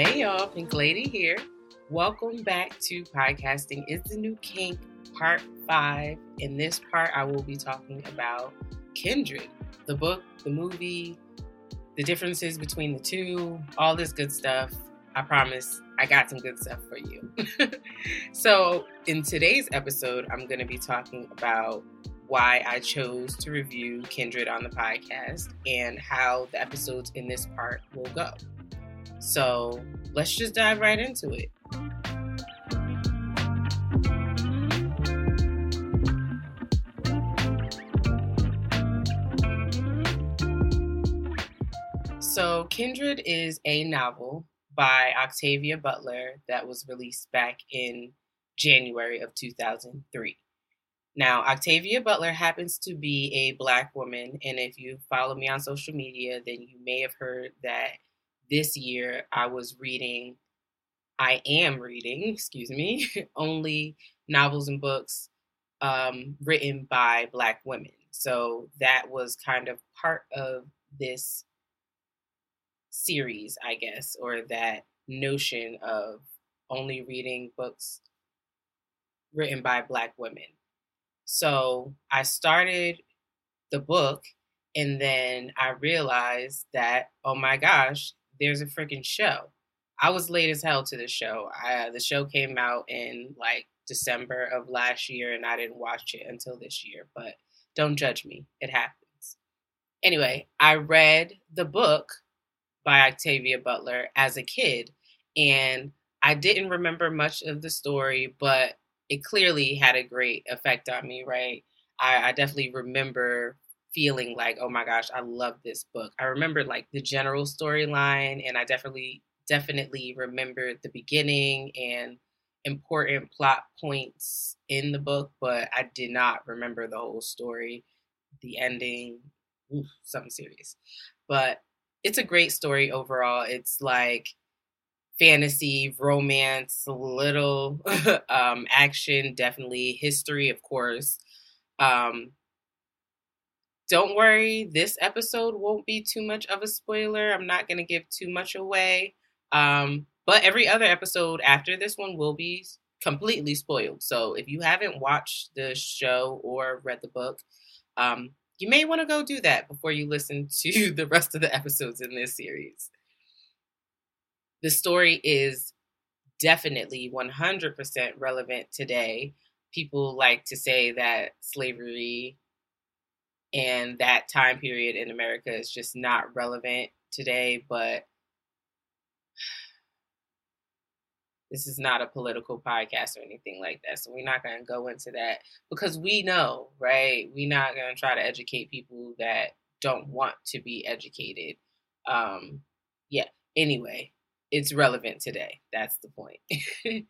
Hey y'all, Pink Lady here. Welcome back to Podcasting is the New Kink, Part 5. In this part, I will be talking about Kindred, the book, the movie, the differences between the two, all this good stuff. I promise I got some good stuff for you. so, in today's episode, I'm going to be talking about why I chose to review Kindred on the podcast and how the episodes in this part will go. So, let's just dive right into it. So, Kindred is a novel by Octavia Butler that was released back in January of 2003. Now, Octavia Butler happens to be a black woman, and if you follow me on social media, then you may have heard that this year I was reading, I am reading, excuse me, only novels and books um, written by black women. So that was kind of part of this series, I guess, or that notion of only reading books written by Black women. So I started the book and then I realized that, oh my gosh, there's a freaking show. I was late as hell to the show. I, uh, the show came out in like December of last year and I didn't watch it until this year, but don't judge me. It happens. Anyway, I read the book by Octavia Butler as a kid. And I didn't remember much of the story, but it clearly had a great effect on me, right? I, I definitely remember feeling like, oh my gosh, I love this book. I remember like the general storyline, and I definitely, definitely remembered the beginning and important plot points in the book, but I did not remember the whole story, the ending, oof, something serious. But it's a great story overall. It's like fantasy, romance, a little um, action, definitely history, of course. Um, don't worry, this episode won't be too much of a spoiler. I'm not going to give too much away. Um, but every other episode after this one will be completely spoiled. So if you haven't watched the show or read the book, um, you may want to go do that before you listen to the rest of the episodes in this series. The story is definitely 100% relevant today. People like to say that slavery and that time period in America is just not relevant today, but this is not a political podcast or anything like that. So we're not going to go into that because we know, right? We're not going to try to educate people that don't want to be educated. Um, yeah. Anyway, it's relevant today. That's the point.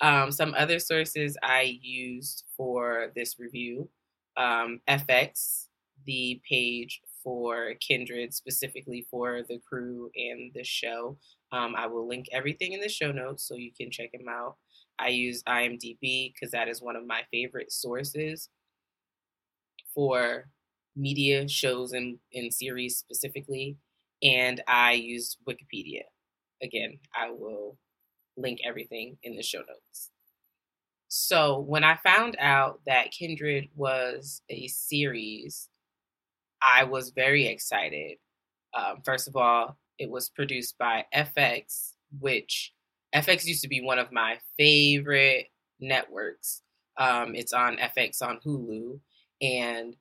um, some other sources I used for this review um, FX, the page for Kindred, specifically for the crew and the show. Um, I will link everything in the show notes so you can check them out. I use IMDb because that is one of my favorite sources for media shows and, and series specifically. And I use Wikipedia. Again, I will link everything in the show notes. So when I found out that Kindred was a series, I was very excited. Um, first of all, it was produced by FX, which FX used to be one of my favorite networks. Um, it's on FX on Hulu, and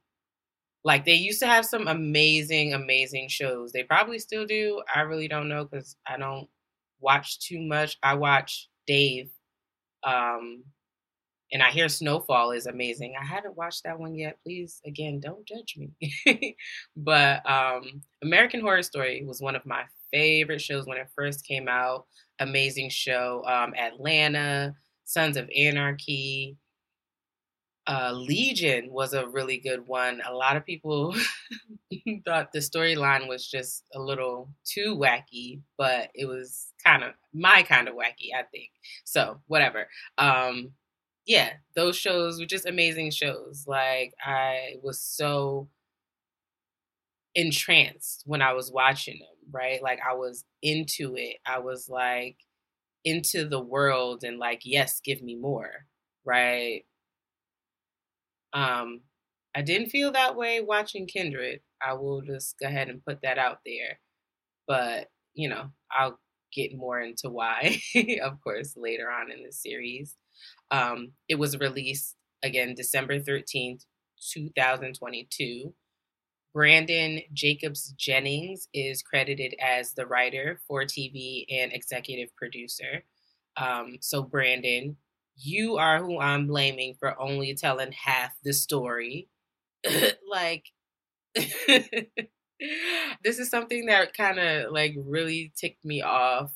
like they used to have some amazing, amazing shows. They probably still do. I really don't know because I don't watch too much. I watch Dave, um, and I hear Snowfall is amazing. I haven't watched that one yet. Please, again, don't judge me. but um, American Horror Story was one of my favorite shows when it first came out. Amazing show. Um, Atlanta, Sons of Anarchy. Uh, Legion was a really good one. A lot of people thought the storyline was just a little too wacky, but it was kind of my kind of wacky, I think. So, whatever. Um, yeah, those shows were just amazing shows. Like I was so entranced when I was watching them, right? Like I was into it. I was like into the world and like, yes, give me more, right? Um, I didn't feel that way watching Kindred. I will just go ahead and put that out there. But, you know, I'll get more into why, of course, later on in the series. Um, it was released again December 13th, 2022. Brandon Jacobs Jennings is credited as the writer for TV and executive producer. Um, so, Branden, you are who I'm blaming for only telling half the story. like, this is something that kind of like really ticked me off.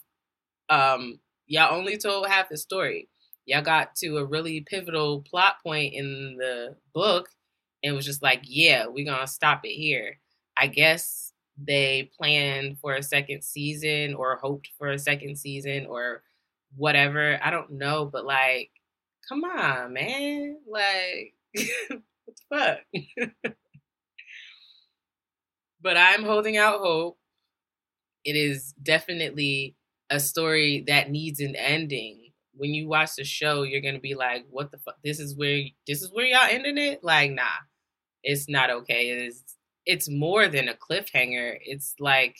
Um, y'all only told half the story. Y'all got to a really pivotal plot point in the book and was just like, yeah, we're gonna stop it here. I guess they planned for a second season or hoped for a second season or whatever. I don't know, but like, come on, man. Like, what the fuck? but I'm holding out hope. It is definitely a story that needs an ending. When you watch the show, you're gonna be like, "What the fuck? This is where this is where y'all ending it?" Like, nah, it's not okay. It's it's more than a cliffhanger. It's like,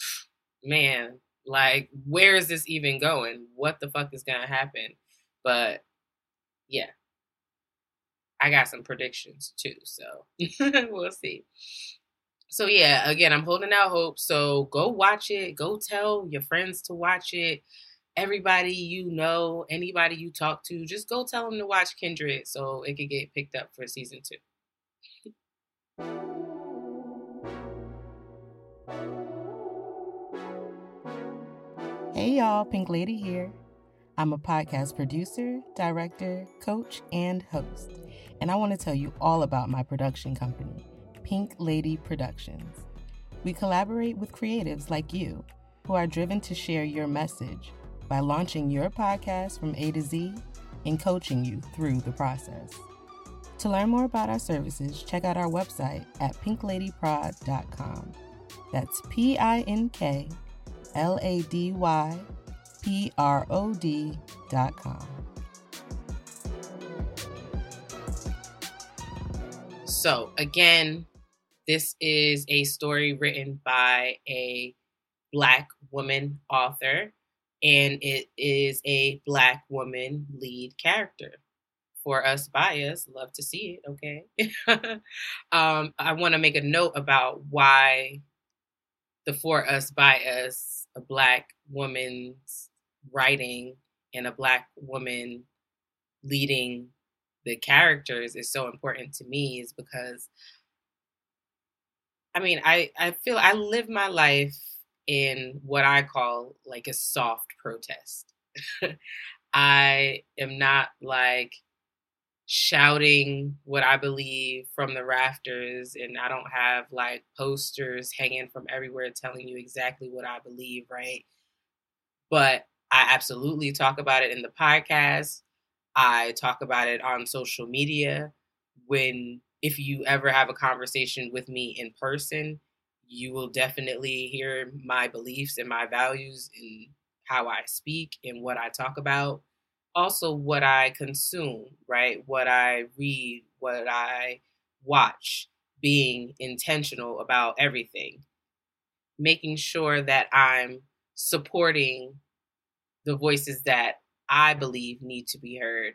man, like where is this even going? What the fuck is gonna happen? But yeah, I got some predictions too, so we'll see. So yeah, again, I'm holding out hope. So go watch it. Go tell your friends to watch it. Everybody you know, anybody you talk to, just go tell them to watch Kindred so it could get picked up for season two. Hey y'all, Pink Lady here. I'm a podcast producer, director, coach, and host. And I want to tell you all about my production company. Pink Lady Productions. We collaborate with creatives like you who are driven to share your message by launching your podcast from A to Z and coaching you through the process. To learn more about our services, check out our website at pinkladyprod.com. That's P I N K L A D Y P R O D.com. So, again, this is a story written by a Black woman author, and it is a Black woman lead character. For us by Us, love to see it, okay? um, I want to make a note about why the For Us by Us, a Black woman's writing and a Black woman leading the characters is so important to me is because I mean, I, I feel I live my life in what I call like a soft protest. I am not like shouting what I believe from the rafters, and I don't have like posters hanging from everywhere telling you exactly what I believe, right? But I absolutely talk about it in the podcast. I talk about it on social media. When if you ever have a conversation with me in person, you will definitely hear my beliefs and my values and how I speak and what I talk about. Also, what I consume, right? What I read, what I watch, being intentional about everything, making sure that I'm supporting the voices that I believe need to be heard,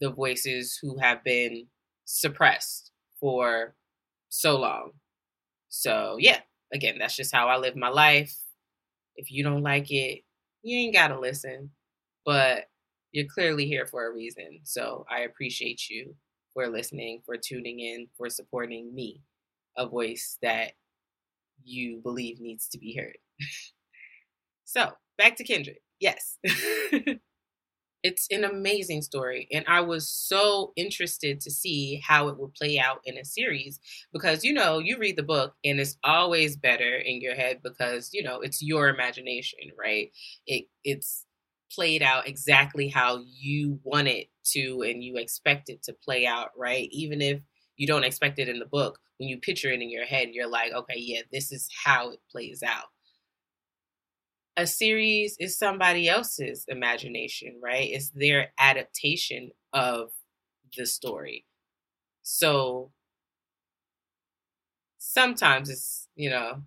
the voices who have been suppressed for so long. So, yeah, again, that's just how I live my life. If you don't like it, you ain't got to listen, but you're clearly here for a reason. So, I appreciate you for listening, for tuning in, for supporting me, a voice that you believe needs to be heard. so, back to Kindred. Yes. it's an amazing story and i was so interested to see how it would play out in a series because you know you read the book and it's always better in your head because you know it's your imagination right it it's played out exactly how you want it to and you expect it to play out right even if you don't expect it in the book. When you picture it in your head, you're like, okay, yeah, this is how it plays out. A series is somebody else's imagination, right? It's their adaptation of the story. So sometimes it's, you know,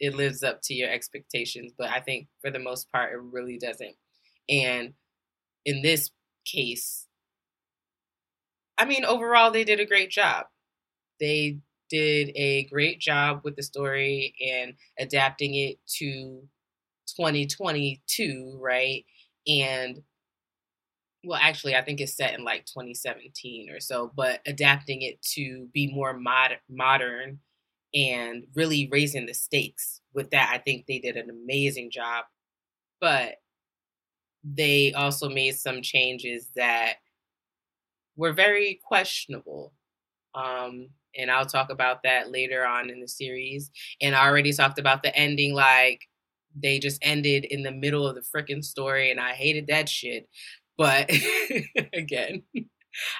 it lives up to your expectations, but I think for the most part, it really doesn't. And in this case, I mean, overall, they did a great job. They did a great job with the story and adapting it to 2022, right? And well, actually, I think it's set in like 2017 or so, but adapting it to be more mod- modern and really raising the stakes with that. I think they did an amazing job. But they also made some changes that were very questionable. Um, and I'll talk about that later on in the series. And I already talked about the ending, like they just ended in the middle of the freaking story, and I hated that shit. But again,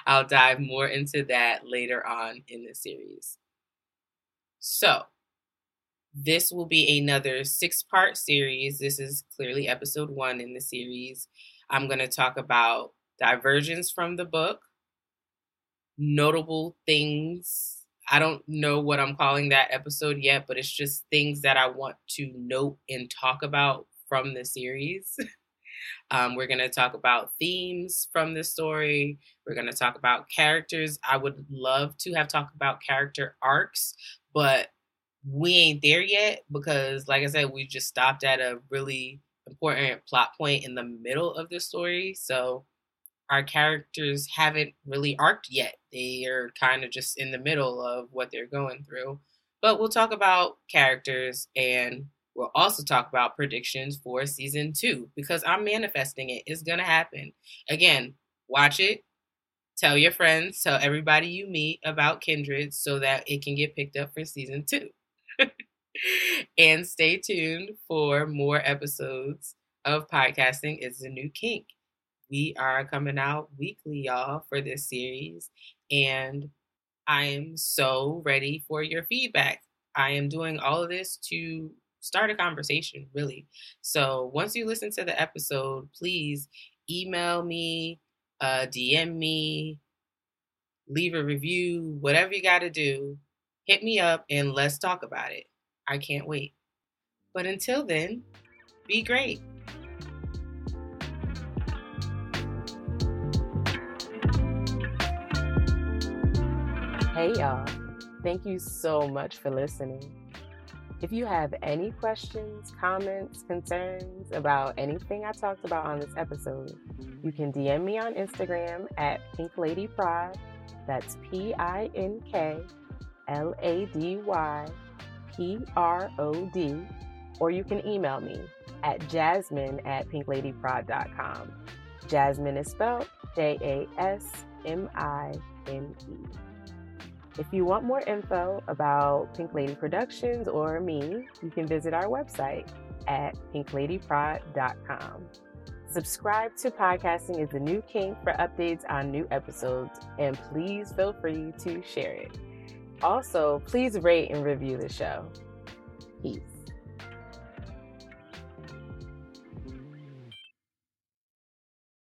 I'll dive more into that later on in the series. So, this will be another six part series. This is clearly episode one in the series. I'm going to talk about diversions from the book, notable things. I don't know what I'm calling that episode yet, but it's just things that I want to note and talk about from the series. Um, we're going to talk about themes from the story. We're going to talk about characters. I would love to have talked about character arcs, but we ain't there yet because, like I said, we just stopped at a really important plot point in the middle of the story. So our characters haven't really arced yet. They are kind of just in the middle of what they're going through. But we'll talk about characters and we'll also talk about predictions for season two because I'm manifesting it. It's going to happen. Again, watch it. Tell your friends, tell everybody you meet about Kindred so that it can get picked up for season two. and stay tuned for more episodes of Podcasting is the New Kink. We are coming out weekly, y'all, for this series. And I am so ready for your feedback. I am doing all of this to start a conversation, really. So once you listen to the episode, please email me, uh, DM me, leave a review, whatever you got to do hit me up and let's talk about it. I can't wait. But until then, be great. Hey, y'all. Thank you so much for listening. If you have any questions, comments, concerns about anything I talked about on this episode, you can DM me on Instagram at Pink Lady Prod. That's P I N K L A D Y P R O D, or you can email me at jasmine at pinkladyprod.com. Jasmine is spelled J A S M I N E. If you want more info about Pink Lady Productions or me, you can visit our website at pinkladyprod.com. Subscribe to Podcasting is the New Kink for updates on new episodes, and please feel free to share it. Also, please rate and review the show. Peace.